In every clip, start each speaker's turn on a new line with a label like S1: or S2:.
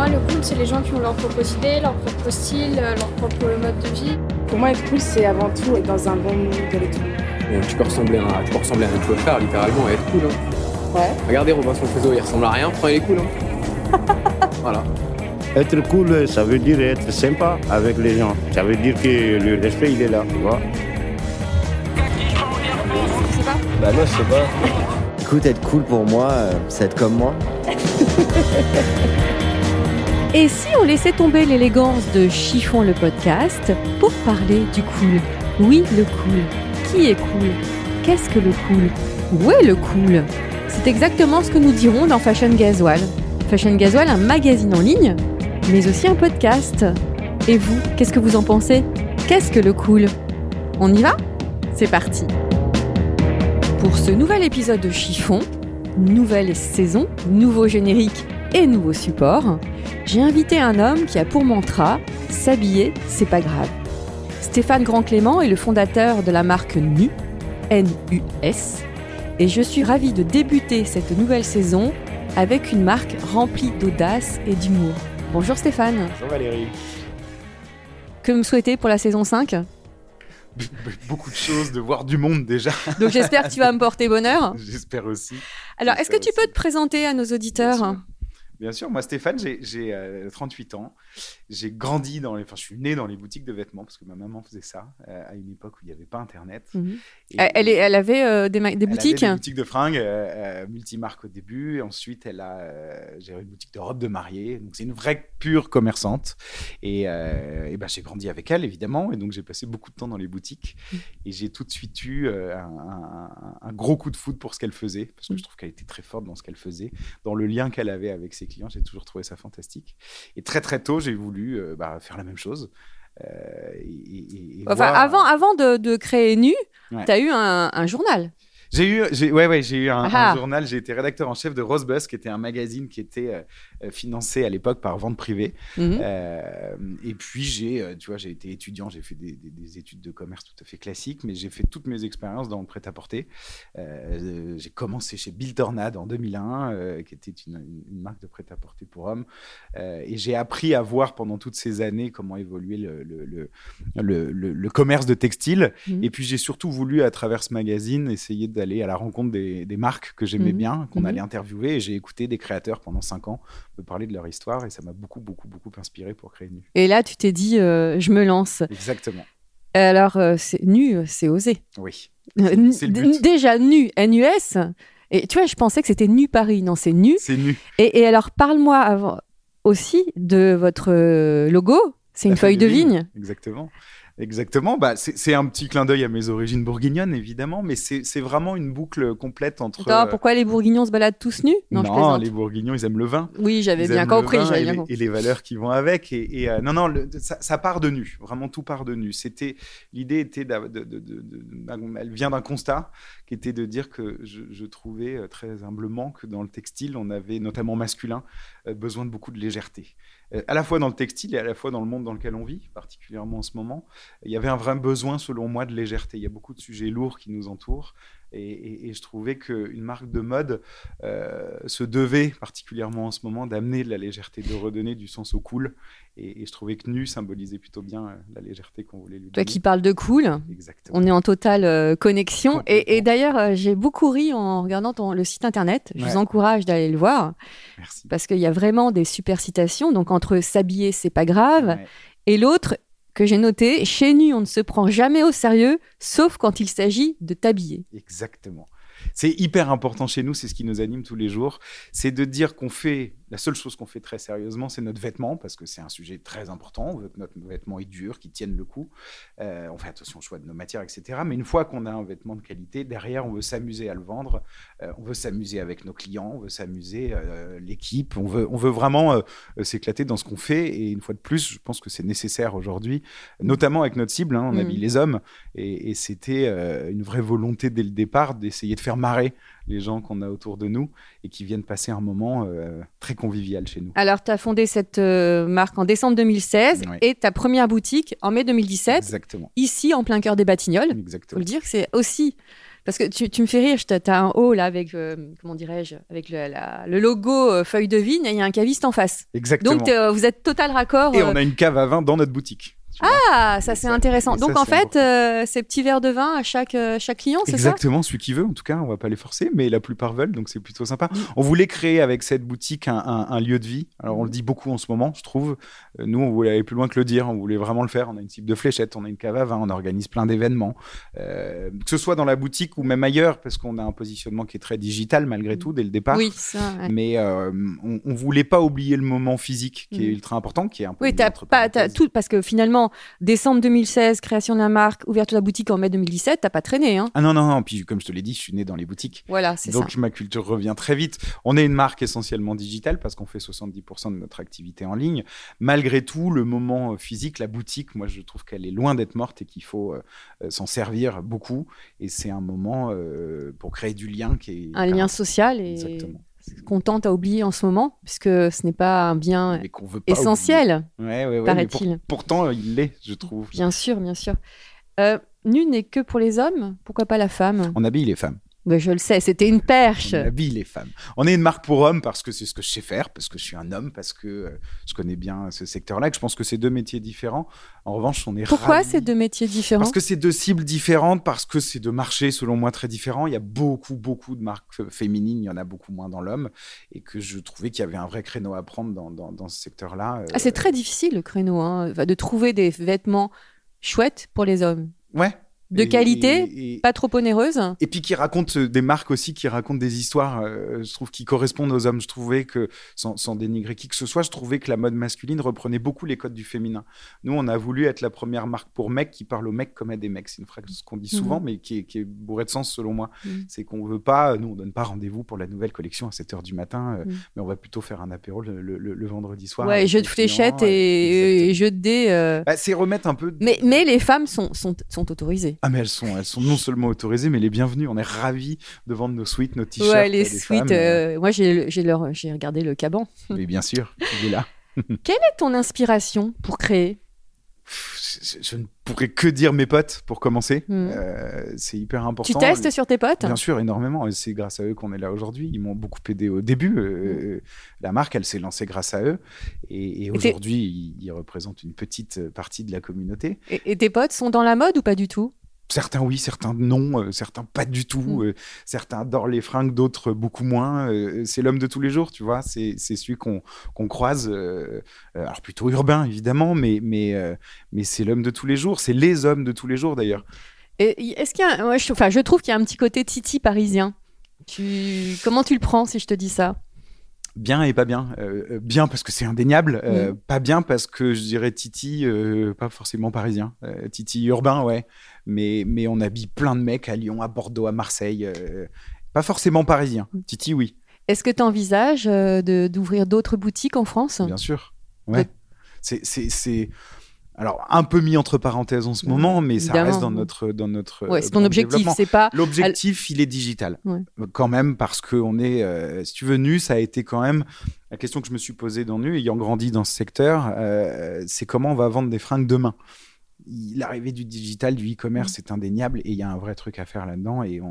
S1: Moi, le cool, c'est les gens qui ont leur propre idée, leur propre style, euh, leur propre mode de vie.
S2: Pour moi, être cool, c'est avant tout être dans un bon mood et tout.
S3: Donc, tu peux ressembler à, tu peux ressembler à un clochard, littéralement, et être cool. Hein.
S2: Ouais.
S3: Regardez Robinson Crusoe, il ressemble à rien, pourtant il est cool. Hein. voilà.
S4: Être cool, ça veut dire être sympa avec les gens. Ça veut dire que le respect, il est là, tu vois.
S1: Pas.
S5: Bah moi je sais pas.
S6: Écoute, être cool pour moi, euh, c'est être comme moi.
S7: Et si on laissait tomber l'élégance de Chiffon le podcast pour parler du cool? Oui, le cool. Qui est cool? Qu'est-ce que le cool? Où est le cool? C'est exactement ce que nous dirons dans Fashion Gasoil. Fashion Gasoil, un magazine en ligne, mais aussi un podcast. Et vous, qu'est-ce que vous en pensez? Qu'est-ce que le cool? On y va? C'est parti. Pour ce nouvel épisode de Chiffon, nouvelle saison, nouveau générique et nouveau support, j'ai invité un homme qui a pour mantra S'habiller, c'est pas grave. Stéphane Grand-Clément est le fondateur de la marque NU, N-U-S, et je suis ravie de débuter cette nouvelle saison avec une marque remplie d'audace et d'humour. Bonjour Stéphane,
S5: Bonjour Valérie.
S7: que me souhaitez pour la saison 5
S5: Beaucoup de choses, de voir du monde déjà.
S7: Donc j'espère que tu vas me porter bonheur.
S5: J'espère aussi.
S7: Alors, est-ce que tu peux te présenter à nos auditeurs?
S5: Bien sûr, moi Stéphane, j'ai j'ai, euh, 38 ans. J'ai grandi dans les. Enfin, je suis né dans les boutiques de vêtements parce que ma maman faisait ça euh, à une époque où il n'y avait pas Internet.
S7: Mhm. Elle, elle elle avait euh, des, des
S5: Elle avait
S7: boutiques
S5: des boutiques de fringues, euh, euh, multimarques au début. Et ensuite, elle a géré une boutique de robes de mariée. Donc, c'est une vraie pure commerçante. Et, et ben, j'ai grandi avec elle, évidemment. Et donc, j'ai passé beaucoup de temps dans les boutiques.
S7: Mm.
S5: Et j'ai tout de suite eu un, un- un gros coup de foudre pour ce qu'elle faisait. Parce que
S7: Mm.
S5: je trouve qu'elle était très forte dans ce qu'elle faisait. Dans le lien qu'elle avait avec ses clients, j'ai toujours trouvé ça fantastique. Et très, très tôt, j'ai voulu euh, bah, faire la même chose. Euh, et- et- et
S7: Enfin,
S5: voir-
S7: avant, avant de, de créer Nu,
S5: Ouais.
S7: tu as eu un, un journal.
S5: J'ai eu, ouais, ouais, j'ai eu un,
S7: Ah.
S5: un journal. J'ai été rédacteur en chef de Rosebus, qui était un magazine qui était euh, euh, financé à l'époque par vente privée.
S7: Mhm.
S5: Euh, et puis j'ai, euh, tu vois, j'ai été étudiant. J'ai fait des, des- des études de commerce tout à fait classiques, mais j'ai fait toutes mes expériences dans le prêt-à-porter. Euh, j'ai commencé chez Bill Tornade en 2001, euh, qui était une, une marque de prêt-à-porter pour hommes. Euh, et j'ai appris à voir pendant toutes ces années comment évoluait le, le, le, le- le- le commerce de textile.
S7: Mhm.
S5: Et puis j'ai surtout voulu, à travers ce magazine, essayer d'aller à la rencontre des, des marques que j'aimais
S7: Mhm.
S5: bien, qu'on allait interviewer. Et j'ai écouté des créateurs pendant cinq ans parler de leur histoire. Et ça m'a beaucoup, beaucoup, beaucoup inspiré pour créer Nu.
S7: Et là, tu t'es dit, euh, je me lance.
S5: Exactement.
S7: Alors, euh, c'est Nu, c'est osé.
S5: Oui.
S7: Euh,
S5: c'est le
S7: d-
S5: but.
S7: Déjà, Nu, N-U-S. Et tu vois, je pensais que c'était Nu Paris. Non, c'est Nu.
S5: C'est Nu.
S7: Et, et alors, parle-moi avant aussi de votre logo. C'est une feuille de vigne.
S5: Exactement. Exactement. Bah, c'est un petit clin d'œil à mes origines bourguignonnes, évidemment, mais c'est vraiment une boucle complète entre.
S7: Attends,
S5: euh,
S7: pourquoi les Bourguignons se baladent tous nus? Non,
S5: les Bourguignons, ils aiment le vin.
S7: Oui, j'avais bien compris.
S5: et,
S7: bien
S5: les,
S7: compris.
S5: et les valeurs qui vont avec. Et, et, euh, non, non, le- ça, ça part de nu. Vraiment, tout part de nu. C'était l'idée était de, elle vient d'un constat qui était de dire que je, je trouvais euh, très humblement que dans le textile, on avait notamment masculin besoin de beaucoup de légèreté. Euh, à la fois dans le textile et à la fois dans le monde dans lequel on vit, particulièrement en ce moment, il y avait un vrai besoin, selon moi, de légèreté. Il y a beaucoup de sujets lourds qui nous entourent. Et, et- et je trouvais qu'une marque de mode euh, se devait, particulièrement en ce moment, d'amener de la légèreté, de redonner du sens au cool. Et, et je trouvais que nu symbolisait plutôt bien euh, la légèreté qu'on voulait lui
S7: Toi
S5: donner.
S7: qui parles de cool,
S5: Exactement.
S7: on est en totale euh, connexion. Et, d'ailleurs, j'ai beaucoup ri en regardant ton, le site internet. Je vous encourage d'aller le voir
S5: Merci.
S7: parce qu'il y a vraiment des super citations. Donc, entre s'habiller, c'est pas grave,
S5: Ouais.
S7: et l'autre, que j'ai noté. Chez Nu, on ne se prend jamais au sérieux, sauf quand il s'agit de t'habiller.
S5: Exactement. C'est hyper important chez nous, c'est ce qui nous anime tous les jours. C'est de dire qu'on fait, la seule chose qu'on fait très sérieusement, c'est notre vêtement, parce que c'est un sujet très important. On veut que notre vêtement est dur, qu'il tienne le coup. Euh, on fait attention au choix de nos matières, etc. Mais une fois qu'on a un vêtement de qualité, derrière, on veut s'amuser à le vendre. Euh, on veut s'amuser avec nos clients, on veut s'amuser euh, l'équipe. On veut, on veut vraiment euh, s'éclater dans ce qu'on fait. Et une fois de plus, je pense que c'est nécessaire aujourd'hui, notamment avec notre cible. hein, on
S7: Mm.
S5: habille les hommes. Et, et c'était une vraie volonté dès le départ d'essayer de faire marrer les gens qu'on a autour de nous et qui viennent passer un moment euh, très convivial chez nous.
S7: Alors, tu as fondé cette euh, marque en décembre 2016
S5: Ouais.
S7: et ta première boutique en mai 2017,
S5: Exactement.
S7: ici en plein cœur des Batignolles. faut
S5: Exactement.
S7: le dire que c'est aussi parce que tu, tu me fais rire, tu as un haut là avec euh, comment dirais-je avec le, la- le logo feuille de vigne et il y a un caviste en face.
S5: Exactement.
S7: Donc vous êtes total raccord.
S5: et on a une cave à vin dans notre boutique.
S7: Ah, ça c'est intéressant.
S5: ça,
S7: Donc en fait, euh, ces petits verres de vin à chaque euh, chaque client, c'est ça?
S5: Exactement, celui qui veut, en tout cas, on va pas les forcer, mais la plupart veulent, donc c'est plutôt sympa.
S7: Mm.
S5: On voulait créer avec cette boutique un, un- un lieu de vie. Alors on le dit beaucoup en ce moment, je trouve. Euh, Nous, on voulait aller plus loin que le dire, on voulait vraiment le faire. On a une cible de fléchettes, on a une cave à vin, on organise plein d'événements, Euh, que ce soit dans la boutique ou même ailleurs, parce qu'on a un positionnement qui est très digital malgré tout dès le départ.
S7: Mm. Oui, ça. ouais.
S5: Mais on, on voulait pas oublier le moment physique qui est
S7: Mm.
S5: ultra important, qui est un peu.
S7: Oui, t'as pas tout parce que finalement décembre 2016, création de la marque, ouverture de la boutique en mai 2017, t'as pas traîné hein.
S5: Ah non, non, non. Puis comme je te l'ai dit, je suis né dans les boutiques.
S7: Voilà, c'est ça.
S5: Donc ma culture revient très vite. On est une marque essentiellement digitale parce qu'on fait 70% de notre activité en ligne. Malgré tout, le moment euh, physique, la boutique, moi je trouve qu'elle est loin d'être morte et qu'il faut euh, euh, s'en servir beaucoup. Et c'est un moment euh, pour créer du lien qui est
S7: Un lien social et
S5: Exactement.
S7: Qu'on tente à oublier en ce moment puisque ce n'est pas un bien
S5: veut pas
S7: essentiel.
S5: oublier. Ouais, ouais, ouais, mais
S7: paraît-il.
S5: pour- pourtant, il l'est, je trouve.
S7: Bien sûr, bien sûr. Euh, nu n'est que pour les hommes, pourquoi pas la femme?
S5: On habille les femmes.
S7: Je le sais, c'était une perche.
S5: On habille les femmes. On est une marque pour hommes parce que c'est ce que je sais faire, parce que je suis un homme, parce que euh, je connais bien ce secteur-là. et que Je pense que c'est deux métiers différents. En revanche, on est
S7: Pourquoi
S5: ravis.
S7: ces deux métiers différents?
S5: Parce que c'est deux cibles différentes, parce que c'est deux marchés, selon moi, très différents. Il y a beaucoup, beaucoup de marques f- féminines, il y en a beaucoup moins dans l'homme, et que je trouvais qu'il y avait un vrai créneau à prendre dans, dans, dans ce secteur-là. euh,
S7: Ah, C'est très difficile le créneau, hein, de trouver des vêtements chouettes pour les hommes.
S5: Ouais.
S7: De
S5: Et-
S7: qualité,
S5: et-
S7: Pas trop onéreuses.
S5: Et puis qui racontent euh, des marques aussi, qui racontent des histoires, euh, je trouve, qui correspondent aux hommes. Je trouvais que, sans, sans dénigrer qui que ce soit, je trouvais que la mode masculine reprenait beaucoup les codes du féminin. Nous, on a voulu être la première marque pour mecs qui parle aux mecs comme à des mecs. C'est une phrase qu'on dit souvent, mais qui est, qui est bourrée de sens selon moi.
S7: Mhm.
S5: C'est qu'on veut pas, nous, on donne pas rendez-vous pour la nouvelle collection à 7 h du matin, euh,
S7: Mhm.
S5: mais on va plutôt faire un apéro le, le- le- le vendredi soir.
S7: Ouais,
S5: les
S7: de fléchettes
S5: euh,
S7: et, jeux de dés. euh.
S5: Bah, c'est remettre un peu.
S7: Mais, mais les femmes sont, sont, sont autorisées.
S5: Ah mais elles sont, elles sont non seulement autorisées, mais les bienvenues. On est ravis de vendre nos suites, nos t-shirts.
S7: Ouais, les suites.
S5: femmes.
S7: euh, moi, j'ai regardé le caban.
S5: Mais bien sûr, il est là.
S7: Quelle est ton inspiration pour créer?
S5: Je, je ne pourrais que dire mes potes pour commencer.
S7: Hmm.
S5: Euh, c'est hyper important.
S7: Tu testes sur tes potes?
S5: Bien sûr, énormément. Et c'est grâce à eux qu'on est là aujourd'hui. Ils m'ont beaucoup aidé au début. Euh, La marque, elle s'est lancée grâce à eux. Et,
S7: Hmm.
S5: aujourd'hui, ils, ils représentent une petite partie de la communauté.
S7: et, et tes potes sont dans la mode ou pas du tout?
S5: Certains oui, certains non, euh, certains pas du tout.
S7: Mm.
S5: euh, certains adorent les fringues, d'autres beaucoup moins. euh, c'est l'homme de tous les jours, tu vois. C'est c'est celui qu'on qu'on croise. alors plutôt urbain, évidemment, mais, mais, mais c'est l'homme de tous les jours. C'est les hommes de tous les jours, d'ailleurs.
S7: Et Est-ce qu'il y a, ouais, je, enfin, je trouve qu'il y a un petit côté titi parisien. Tu, comment tu le prends si je te dis ça?
S5: Bien et pas bien. Euh, euh, bien parce que c'est indéniable. euh,
S7: Mm.
S5: Pas bien parce que je dirais Titi, euh, pas forcément parisien. Titi urbain, ouais. Mais, mais on habille plein de mecs à Lyon, à Bordeaux, à Marseille. pas forcément parisien.
S7: Mm.
S5: Titi, oui,
S7: Est-ce que tu envisages d'ouvrir d'autres boutiques en France?
S5: Bien sûr. Ouais. C'est- Alors, un peu mis entre parenthèses en ce
S7: Mm,
S5: moment, mais ça reste dans notre, dans notre
S7: Ouais, c'est ton objectif, c'est pas.
S5: L'objectif, il est digital.
S7: Ouais.
S5: Quand même, parce que on est, euh, si tu veux, nu, ça a été quand même la question que je me suis posée dans nu, ayant grandi dans ce secteur, euh, c'est comment on va vendre des fringues demain? L'arrivée du digital, du e-commerce, c'est indéniable et il y a un vrai truc à faire là-dedans et on,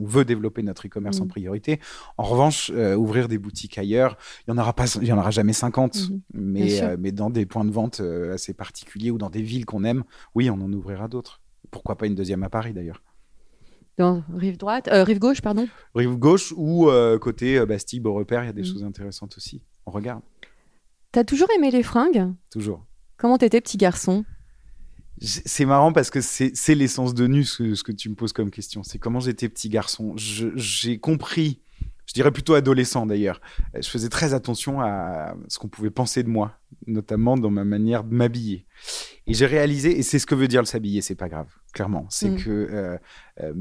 S5: on veut développer notre e-commerce en
S7: Mm.
S5: priorité. En revanche, euh, ouvrir des boutiques ailleurs, il y en aura pas, il y en aura jamais 50,
S7: Mhm. Bien
S5: mais, euh, mais dans des points de vente euh, assez particuliers ou dans des villes qu'on aime, oui, on en ouvrira d'autres. Pourquoi pas une deuxième à Paris d'ailleurs.
S7: Dans rive droite, rive gauche, pardon.
S5: Rive gauche ou côté Bastille, Beaurepaire, il y a des choses intéressantes aussi. On regarde,
S7: T'as toujours aimé les fringues?
S5: Toujours.
S7: Comment t'étais petit garçon?
S5: C'est marrant parce que c'est l'essence de nu ce, ce que tu me poses comme question. C'est comment j'étais petit garçon. J'ai compris, je dirais plutôt adolescent d'ailleurs. Euh, Je faisais très attention à ce qu'on pouvait penser de moi, notamment dans ma manière de m'habiller. Et j'ai réalisé, et c'est ce que veut dire le s'habiller, c'est pas grave, clairement. C'est
S7: Mm.
S5: que euh, euh,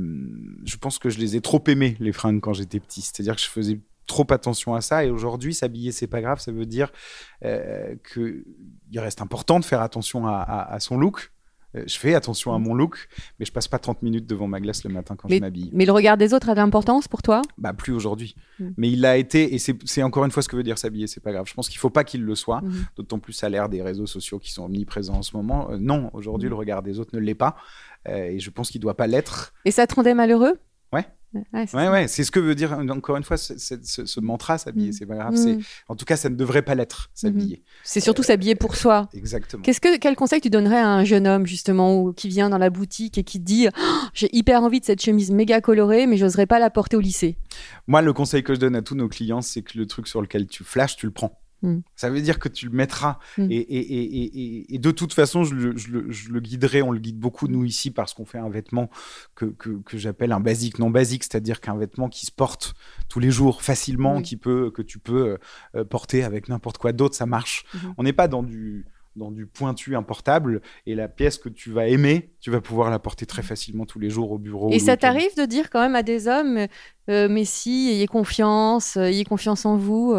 S5: je pense que je les ai trop aimés, les fringues, quand j'étais petit. C'est-à-dire que je faisais trop attention à ça. Et aujourd'hui, s'habiller, c'est pas grave. Ça veut dire euh, que il reste important de faire attention à, à- à son look. Euh, Je fais attention à mon look, mais je passe pas 30 minutes devant ma glace le matin quand je m'habille.
S7: Mais le regard des autres a de l'importance pour toi?
S5: Bah plus aujourd'hui.
S7: Mm.
S5: Mais il l'a été, et c'est encore une fois ce que veut dire s'habiller, c'est pas grave. Je pense qu'il faut pas qu'il le soit,
S7: Mhm.
S5: d'autant plus à l'ère des réseaux sociaux qui sont omniprésents en ce moment. Euh, non, aujourd'hui
S7: Mm.
S5: le regard des autres ne l'est pas, euh, et je pense qu'il doit pas l'être.
S7: Et ça te rendait malheureux?
S5: Ouais.
S7: Ouais, c'est
S5: Ouais, ce que veut dire encore une fois ce, ce- mantra s'habiller,
S7: Mm.
S5: c'est pas grave.
S7: Mm.
S5: En tout cas, ça ne devrait pas l'être s'habiller.
S7: C'est surtout s'habiller pour soi.
S5: Exactement.
S7: Qu'est-ce que quel conseil tu donnerais à un jeune homme justement ou, qui vient dans la boutique et qui dit Oh, j'ai hyper envie de cette chemise méga colorée mais j'oserais pas la porter au lycée?
S5: Moi, le conseil que je donne à tous nos clients, c'est que le truc sur lequel tu flashes, tu le prends.
S7: Mm.
S5: Ça veut dire que tu le mettras.
S7: Mm.
S5: Et, et- et- et- et- et de toute façon, je le, je le- je le guiderai. On le guide beaucoup, nous, ici, parce qu'on fait un vêtement que, que, que j'appelle un basique non basique, c'est-à-dire qu'un vêtement qui se porte tous les jours facilement,
S7: Oui.
S5: qui peut, que tu peux euh, porter avec n'importe quoi d'autre, ça marche.
S7: Mhm.
S5: On n'est pas dans du dans du pointu importable et la pièce que tu vas aimer, tu vas pouvoir la porter très facilement tous les jours au bureau.
S7: Et ça t'arrive de dire quand même à des hommes euh, mais si ayez confiance, euh, ayez confiance en vous.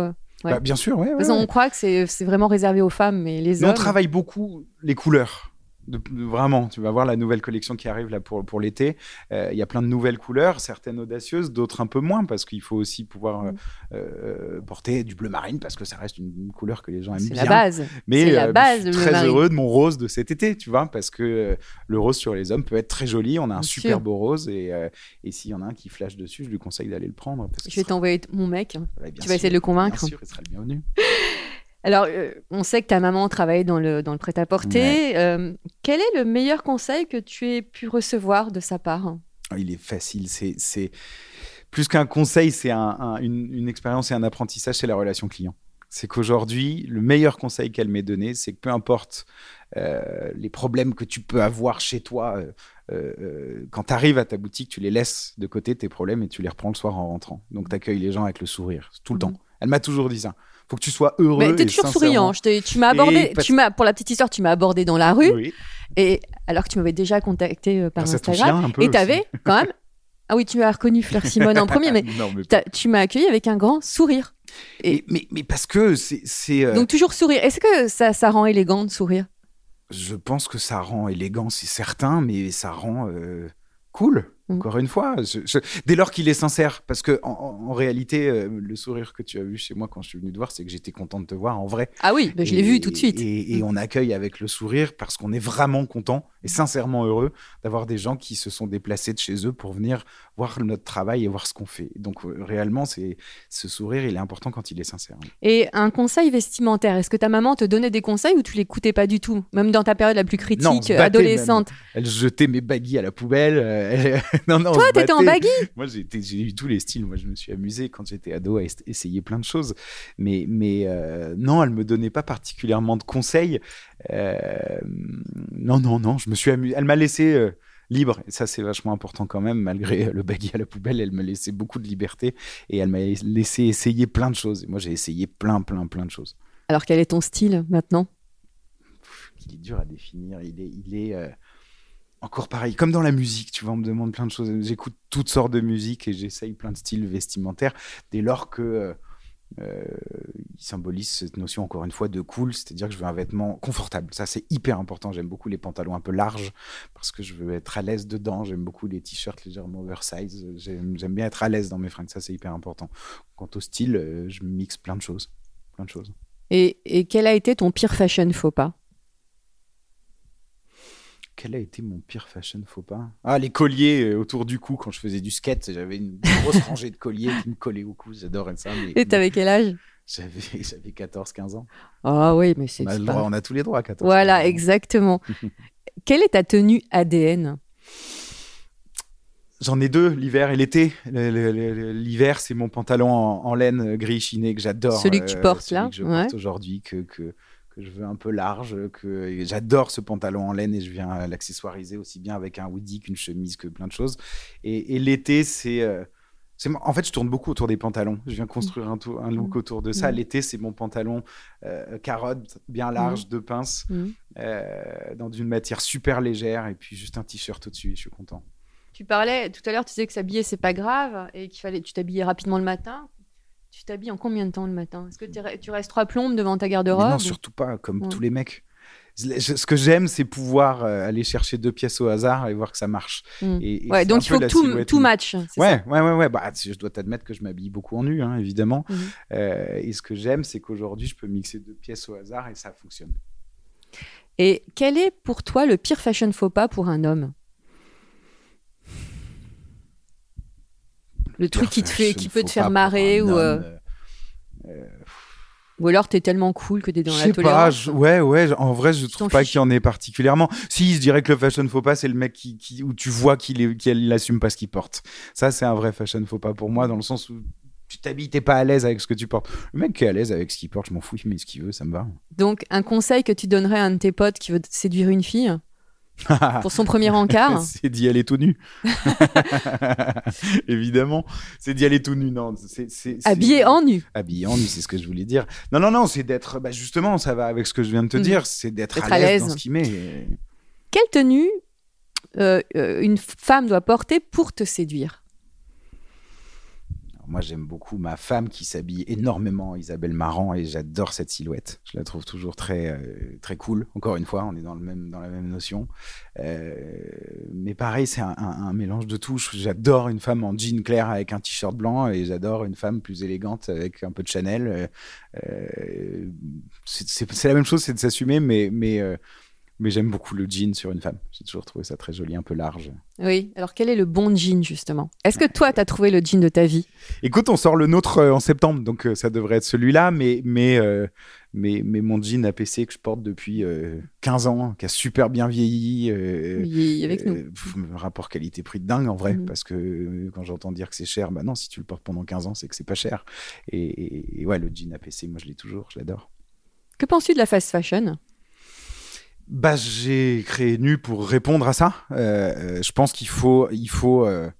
S7: Ouais.
S5: Bah, Bien sûr, ouais. ouais,
S7: Parce qu'on
S5: ouais.
S7: croit que c'est c'est vraiment réservé aux femmes mais les
S5: Mais
S7: hommes
S5: on travaille beaucoup les couleurs. De, de- vraiment, tu vas voir la nouvelle collection qui arrive là pour, pour l'été. Euh, Il y a plein de nouvelles couleurs, certaines audacieuses, d'autres un peu moins, parce qu'il faut aussi pouvoir euh, euh, porter du bleu marine, parce que ça reste une, une couleur que les gens aiment
S7: c'est
S5: bien.
S7: la base.
S5: Mais
S7: c'est la base,
S5: je suis très
S7: marine.
S5: heureux de mon rose de cet été, tu vois, parce que le rose sur les hommes peut être très joli. On a un
S7: Bien
S5: super
S7: sûr.
S5: beau rose, et, et s'il y en a un qui flash dessus, je lui conseille d'aller le prendre. Parce
S7: Je vais t'envoyer mon mec.
S5: Ouais,
S7: tu vas essayer de le convaincre.
S5: Bien sûr, il sera le bienvenu.
S7: Alors, euh, on sait que ta maman travaille dans le, dans le prêt-à-porter. Euh, quel est le meilleur conseil que tu aies pu recevoir de sa part?
S5: Il est facile. C'est, c'est plus qu'un conseil, c'est un- un- une, une expérience et un apprentissage, c'est la relation client. C'est qu'aujourd'hui, le meilleur conseil qu'elle m'ait donné, c'est que peu importe euh, les problèmes que tu peux avoir chez toi, euh, euh, quand tu arrives à ta boutique, tu les laisses de côté, tes problèmes, et tu les reprends le soir en rentrant. Donc, tu accueilles les gens avec le sourire, tout le
S7: Mhm.
S5: temps. Elle m'a toujours dit ça. Faut que tu sois heureux.
S7: Mais t'es toujours
S5: sincèrement-
S7: souriant. Je tu m'as abordé,
S5: Et parce-
S7: tu m'as, pour la petite histoire, tu m'as abordé dans la rue,
S5: Oui.
S7: et alors que tu m'avais déjà contacté euh, par
S5: Grâce à ton
S7: Instagram.
S5: chien, un peu
S7: et t'avais quand même. Ah oui, tu as reconnu Fleur Simone en premier, mais
S5: Non, mais,
S7: t'as- tu m'as accueilli avec un grand sourire.
S5: mais, mais, mais parce que c'est. c'est, euh,
S7: Donc toujours sourire. Est-ce que ça, ça rend élégant de sourire?
S5: Je pense que ça rend élégant, c'est certain, mais ça rend euh, cool.
S7: Mm.
S5: Encore une fois, Je- je- dès lors qu'il est sincère, parce que en, réalité, euh, le sourire que tu as vu chez moi quand je suis venu te voir, c'est que j'étais content de te voir en vrai.
S7: Ah oui, bah, je l'ai vu tout de suite.
S5: Et, et on accueille avec le sourire parce qu'on est vraiment content et sincèrement heureux d'avoir des gens qui se sont déplacés de chez eux pour venir voir notre travail et voir ce qu'on fait. Donc euh, réellement, c'est ce sourire, il est important quand il est sincère.
S7: Et un conseil vestimentaire, est-ce que ta maman te donnait des conseils ou tu l'écoutais pas du tout? Même dans ta période la plus critique,
S5: Non,
S7: adolescente.
S5: Elle jetait mes baguilles à la poubelle. euh, elle- non, non, on
S7: Toi, t'étais en baggy
S5: Moi, j'ai eu tous les styles. Moi, je me suis amusé quand j'étais ado à essayer plein de choses. Mais, mais euh, non, elle me donnait pas particulièrement de conseils. Euh, non, non, non. Je me suis amusé. Elle m'a laissé euh, libre. Et ça, c'est vachement important quand même. Malgré le baggy à la poubelle, elle me laissait beaucoup de liberté. Et elle m'a laissé essayer plein de choses. Et moi, j'ai essayé plein, plein, plein de choses.
S7: Alors quel est ton style maintenant?
S5: Il est dur à définir. Il est, il est euh, encore pareil, comme dans la musique. Tu vois, on me demande plein de choses. J'écoute toutes sortes de musique et j'essaye plein de styles vestimentaires. Dès lors que euh, euh, cette notion encore une fois de cool, c'est-à-dire que je veux un vêtement confortable. Ça, c'est hyper important. J'aime beaucoup les pantalons un peu larges parce que je veux être à l'aise dedans. J'aime beaucoup les t-shirts légèrement oversize. J'aime j'aime bien être à l'aise dans mes fringues. Ça, c'est hyper important. Quant au style, euh, je mixe plein de choses, plein de choses.
S7: et, et quel a été ton pire fashion faux pas?
S5: Quel a été mon pire fashion faux pas? Ah, les colliers euh, autour du cou quand je faisais du skate. J'avais une grosse rangée de colliers qui me collaient au cou. J'adorais ça. Mais,
S7: Et t'avais quel âge?
S5: J'avais, j'avais 14-15 ans.
S7: Ah oui, mais c'est
S5: On a, le droit- on a tous les droits à 14
S7: Voilà,
S5: 15 ans.
S7: exactement. Quelle est ta tenue ADN
S5: J'en ai deux, l'hiver et l'été. L'hiver, c'est mon pantalon en, en laine euh, gris chiné que j'adore.
S7: Celui que tu portes,
S5: celui
S7: là
S5: que je
S7: Ouais.
S5: porte aujourd'hui, que, que, que je veux un peu large, que j'adore ce pantalon en laine et je viens l'accessoiriser aussi bien avec un hoodie qu'une chemise que plein de choses. Et, et l'été, c'est euh, en fait, je tourne beaucoup autour des pantalons. Je viens construire un, un look autour de ça.
S7: Mhm.
S5: L'été, c'est mon pantalon euh, carotte, bien large, de pince,
S7: Mhm.
S5: euh, dans une matière super légère, et puis juste un t-shirt au-dessus. Je suis content.
S7: Tu parlais tout à l'heure, tu disais que s'habiller c'est pas grave et qu'il fallait tu t'habillais rapidement le matin. Tu t'habilles en combien de temps le matin? Est-ce que tu restes trois plombes devant ta garde-robe
S5: non,
S7: ou-
S5: surtout pas, comme
S7: Ouais.
S5: tous les mecs. Je- Ce que j'aime, c'est pouvoir euh, aller chercher deux pièces au hasard et voir que ça marche.
S7: Mm.
S5: Et- et
S7: Ouais, donc il faut que tout, match.
S5: Ouais, ouais, ouais, ouais. Bah, je dois t'admettre que je m'habille beaucoup en nu, hein, évidemment.
S7: Mhm.
S5: Euh, et ce que j'aime, c'est qu'aujourd'hui, je peux mixer deux pièces au hasard et ça fonctionne.
S7: Et quel est pour toi le pire fashion faux pas pour un homme? Le truc qui te fait, qui peut te faire marrer ou, euh, ou alors t'es tellement cool que t'es dans
S5: Je
S7: la
S5: sais pas,
S7: tolérance.
S5: je- ouais, ouais, en vrai, je trouve pas
S7: fiches.
S5: qu'il y en ait particulièrement. Si, je dirais que le fashion faux pas, c'est le mec qui, qui- où tu vois qu'il est, qu'il assume pas ce qu'il porte. Ça, c'est un vrai fashion faux pas pour moi, dans le sens où tu t'habilles, t'es pas à l'aise avec ce que tu portes. Le mec qui est à l'aise avec ce qu'il porte, je m'en fous, il met ce qu'il veut, ça me va.
S7: Donc un conseil que tu donnerais à un de tes potes qui veut séduire une fille? pour son premier encart
S5: c'est d'y aller tout nu. Évidemment, c'est d'y aller tout nu. Non, c'est, c'est- c'est-
S7: Habillé en nu.
S5: Habillé en nu, c'est ce que je voulais dire. Non, non, non, c'est d'être, bah, justement, ça va avec ce que je viens de te
S7: Mhm.
S5: dire, c'est d'être à l'aise dans ce qu'il met. Et-
S7: Quelle tenue euh, euh, une femme doit porter pour te séduire?
S5: Moi, j'aime beaucoup ma femme qui s'habille énormément, Isabelle Marant, et j'adore cette silhouette. Je la trouve toujours très, euh, très cool. Encore une fois, on est dans, le même, dans la même notion. Euh, mais pareil, c'est un, un- mélange de tout. Je- J'adore une femme en jean clair avec un t-shirt blanc, et j'adore une femme plus élégante avec un peu de Chanel. Euh, euh, c'est la même chose, c'est de s'assumer, mais, mais, euh, mais j'aime beaucoup le jean sur une femme. J'ai toujours trouvé ça très joli, un peu large.
S7: Oui. Alors quel est le bon jean justement? Est-ce que toi t'as trouvé le jean de ta vie?
S5: Écoute, on sort le nôtre euh, en septembre, donc euh, ça devrait être celui-là, mais, mais, euh, mais, mais mon jean APC que je porte depuis euh, 15 ans, qui a super bien vieilli.
S7: Oui, avec nous.
S5: pff, rapport qualité-prix de dingue en vrai,
S7: Mhm.
S5: parce que quand j'entends dire que c'est cher, bah non, si tu le portes pendant 15 ans, c'est que c'est pas cher. Et, et- et ouais, le jean APC, moi je l'ai toujours, je l'adore.
S7: Que penses-tu de la fast fashion?
S5: Bah, j'ai créé Nu pour répondre à ça. Euh, euh, je pense qu'il faut, il faut euh,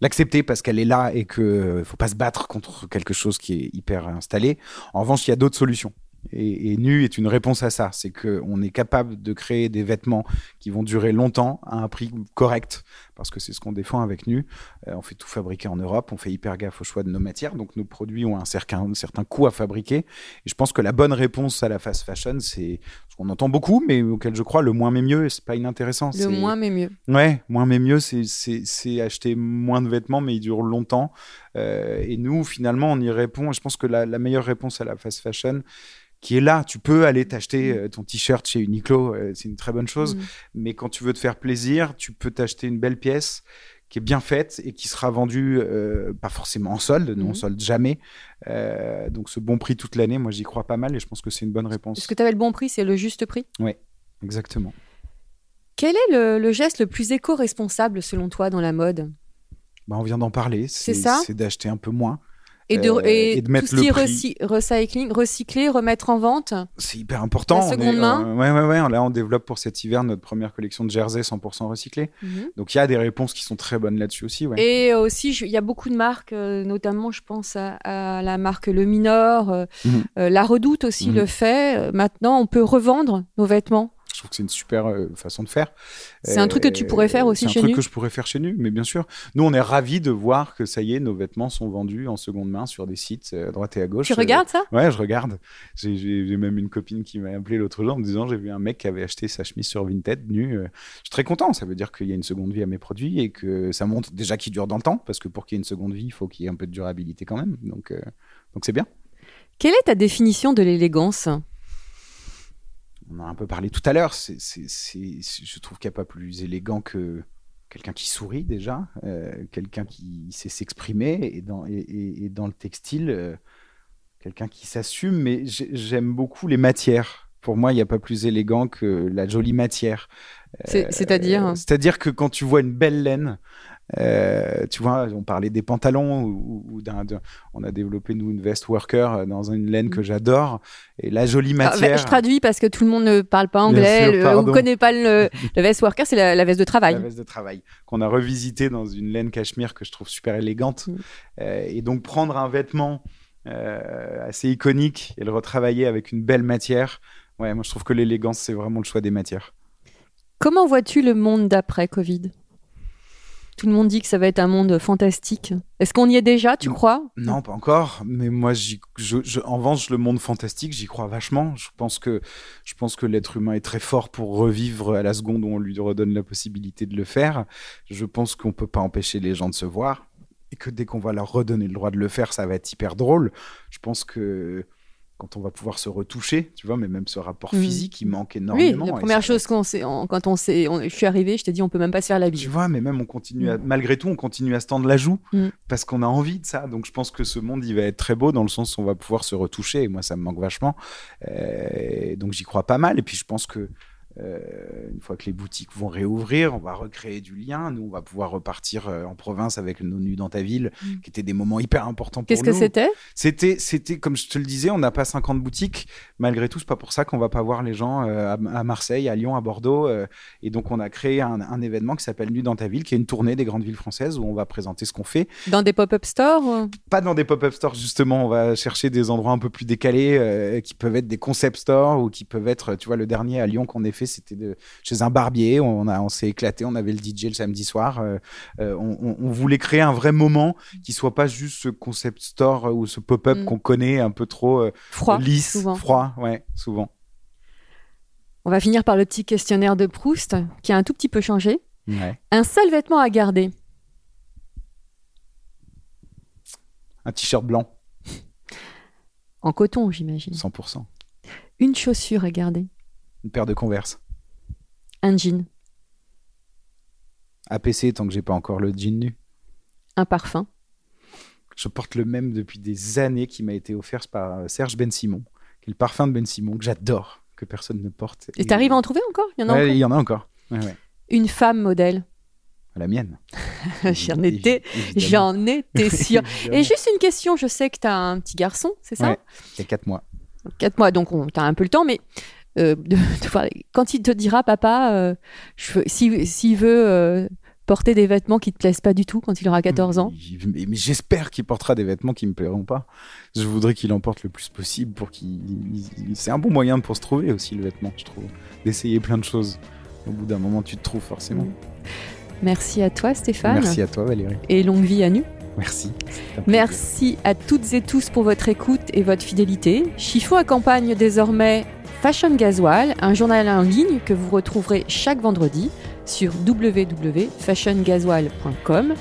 S5: l'accepter parce qu'elle est là et qu'il ne faut pas se battre contre quelque chose qui est hyper installé. En revanche, il y a d'autres solutions. Et, Nu est une réponse à ça. C'est qu'on est capable de créer des vêtements qui vont durer longtemps à un prix correct, parce que c'est ce qu'on défend avec Nu. On fait tout fabriquer en Europe, on fait hyper gaffe au choix de nos matières, donc nos produits ont un certain, un certain coût à fabriquer. Et je pense que la bonne réponse à la fast fashion, c'est ce qu'on entend beaucoup, mais auquel je crois le moins mais mieux, c'est pas inintéressant.
S7: Le moins mais mieux.
S5: Ouais, moins mais mieux, c'est- acheter moins de vêtements, mais ils durent longtemps. Euh, et nous, finalement, on y répond. Je pense que la, la meilleure réponse à la fast fashion, qui est là, tu peux aller t'acheter euh, ton t-shirt chez Uniqlo, euh, c'est une très bonne chose.
S7: Mm.
S5: Mais quand tu veux te faire plaisir, tu peux t'acheter une belle pièce qui est bien faite et qui sera vendue euh, pas forcément en solde, nous on
S7: Mhm.
S5: solde jamais. Euh, donc ce bon prix toute l'année, moi j'y crois pas mal et je pense que c'est une bonne réponse.
S7: Est-ce que tu avais le bon prix? C'est le juste prix?
S5: Exactement.
S7: Quel est le, le geste le plus éco-responsable selon toi dans la mode?
S5: Bah, on vient d'en parler.
S7: C'est ça?
S5: C'est d'acheter un peu moins.
S7: Et de,
S5: Euh,
S7: et
S5: et de mettre
S7: tout ce qui est
S5: le prix.
S7: recy- recycling, recycler, remettre en vente
S5: C'est hyper important.
S7: La
S5: On
S7: seconde
S5: est-
S7: main
S5: euh, ouais, ouais, ouais. Là, on développe pour cet hiver notre première collection de jersey 100% recyclés.
S7: Mhm.
S5: Donc, il y a des réponses qui sont très bonnes là-dessus aussi. Ouais.
S7: Et aussi, il y a beaucoup de marques, euh, notamment, je pense à, à la marque Le Minor, euh,
S5: Mhm.
S7: euh, La Redoute aussi
S5: Mhm.
S7: le fait. Maintenant, on peut revendre nos vêtements.
S5: Je trouve que c'est une super euh, façon de faire.
S7: C'est un truc que tu pourrais faire aussi
S5: c'est
S7: chez
S5: un truc que je pourrais faire chez Nu, mais bien sûr. Nous, on est ravis de voir que ça y est, nos vêtements sont vendus en seconde main sur des sites euh, à droite et à gauche.
S7: Tu
S5: Euh,
S7: regardes ça?
S5: Ouais, je regarde. J'ai- même une copine qui m'a appelé l'autre jour en me disant j'ai vu un mec qui avait acheté sa chemise sur Vinted nu. Euh, Je suis très content. Ça veut dire qu'il y a une seconde vie à mes produits et que ça montre déjà qu'il dure dans le temps parce que pour qu'il y ait une seconde vie, il faut qu'il y ait un peu de durabilité quand même. Donc euh, donc c'est bien.
S7: Quelle est ta définition de l'élégance?
S5: On en a un peu parlé tout à l'heure. C'est, je trouve qu'il n'y a pas plus élégant que quelqu'un qui sourit déjà, euh, quelqu'un qui sait s'exprimer et dans, et, dans le textile, euh, quelqu'un qui s'assume. Mais j'ai- j'aime beaucoup les matières. Pour moi, il n'y a pas plus élégant que la jolie matière.
S7: C'est-
S5: Euh,
S7: C'est-à-dire
S5: C'est-à-dire que quand tu vois une belle laine Euh, tu vois, on parlait des pantalons ou, ou d'un, on a développé nous une veste worker euh, dans une laine que j'adore et la jolie
S7: Ah, bah,
S5: matière.
S7: je traduis parce que tout le monde ne parle pas anglais,
S5: sûr,
S7: le-
S5: pardon.
S7: on ne connaît pas le, le vest worker, c'est la, la veste de travail.
S5: La veste de travail qu'on a revisité dans une laine cachemire que je trouve super élégante.
S7: Mm.
S5: Euh, et donc prendre un vêtement euh, assez iconique et le retravailler avec une belle matière. Ouais, moi je trouve que l'élégance c'est vraiment le choix des matières.
S7: Comment vois-tu le monde d'après Covid? Tout le monde dit que ça va être un monde fantastique. Est-ce qu'on y est déjà, tu
S5: Non.
S7: crois?
S5: Non, pas encore. Mais moi, je, je- en revanche, le monde fantastique, j'y crois vachement. Je pense que, je pense que l'être humain est très fort pour revivre à la seconde où on lui redonne la possibilité de le faire. Je pense qu'on peut pas empêcher les gens de se voir et que dès qu'on va leur redonner le droit de le faire, ça va être hyper drôle. Je pense que quand on va pouvoir se retoucher, tu vois, mais même ce rapport
S7: Mhm.
S5: physique, il manque
S7: Oui,
S5: énormément.
S7: la
S5: Et
S7: première chose qu'on sait, quand on s'est, on- je suis arrivée, je t'ai dit, on peut même pas se faire la
S5: tu
S7: bise.
S5: vois, mais même on continue à, malgré tout, on continue à se tendre la joue
S7: Mm.
S5: parce qu'on a envie de ça. Donc je pense que ce monde, il va être très beau dans le sens où on va pouvoir se retoucher. Et moi, ça me manque vachement. Euh, donc j'y crois pas mal. Et puis je pense que euh, une fois que les boutiques vont réouvrir, on va recréer du lien. Nous, on va pouvoir repartir euh, en province avec nos nus dans ta ville,
S7: Mm.
S5: qui étaient des moments hyper importants pour
S7: Qu'est-ce que
S5: nous.
S7: c'était?
S5: C'était, c'était comme je te le disais, on n'a pas 50 boutiques. Malgré tout, c'est pas pour ça qu'on va pas voir les gens euh, à, à Marseille, à Lyon, à Bordeaux. euh, et donc, on a créé un, un événement qui s'appelle Nu dans ta ville, qui est une tournée des grandes villes françaises où on va présenter ce qu'on fait.
S7: Dans des pop-up stores ou-
S5: Pas dans des pop-up stores, justement. On va chercher des endroits un peu plus décalés, qui peuvent être des concept stores ou qui peuvent être, tu vois, le dernier à Lyon qu'on ait fait, c'était chez un barbier. On, a, on s'est éclaté. On avait le DJ le samedi soir. euh, euh, on, on- on voulait créer un vrai moment qui soit pas juste ce concept store ou ce pop-up
S7: Mm.
S5: qu'on connaît un peu trop euh,
S7: Froid,
S5: lisse,
S7: souvent.
S5: froid, ouais, souvent.
S7: On va finir par le petit questionnaire de Proust, qui a un tout petit peu changé.
S5: Ouais.
S7: Un seul vêtement à garder.
S5: Un t-shirt blanc,
S7: En coton, j'imagine.
S5: 100%.
S7: Une chaussure à garder.
S5: Une paire de Converse.
S7: Un jean.
S5: APC tant que j'ai pas encore le jean nu.
S7: Un parfum.
S5: Je porte le même depuis des années qui m'a été offert par euh, Serge Ben Simon, qui est le parfum de Ben Simon que j'adore, que personne ne porte.
S7: Et t'arrives à en trouver encore? Il y en a
S5: Ouais,
S7: encore?
S5: Il y en a encore. Ouais, ouais.
S7: Une femme modèle.
S5: La mienne.
S7: J'en étais, j'en étais.
S5: Évidemment.
S7: Et juste une question, je sais que tu as un petit garçon, c'est ça?
S5: Il y a quatre mois.
S7: Quatre mois, donc tu as un peu le temps, mais euh, de- de voir- quand il te dira, papa, euh, veux- si- s'il veut euh, porter des vêtements qui te plaisent pas du tout quand il aura 14 ans,
S5: Il- Mais, mais j'espère qu'il portera des vêtements qui me plairont pas. Je voudrais qu'il en porte le plus possible pour qu'il. il- C'est un bon moyen pour se trouver aussi le vêtement, je trouve. D'essayer plein de choses. Au bout d'un moment, tu te trouves forcément.
S7: merci à toi Stéphane,
S5: Merci à toi, Valérie.
S7: et longue vie à nu.
S5: Merci.
S7: Merci à toutes et tous pour votre écoute et votre fidélité. Chiffon accompagne désormais Fashion Gasoil, un journal en ligne que vous retrouverez chaque vendredi sur www.fashiongasoil.com.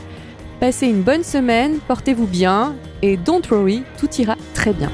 S7: Passez une bonne semaine, portez-vous bien et don't worry, tout ira très bien.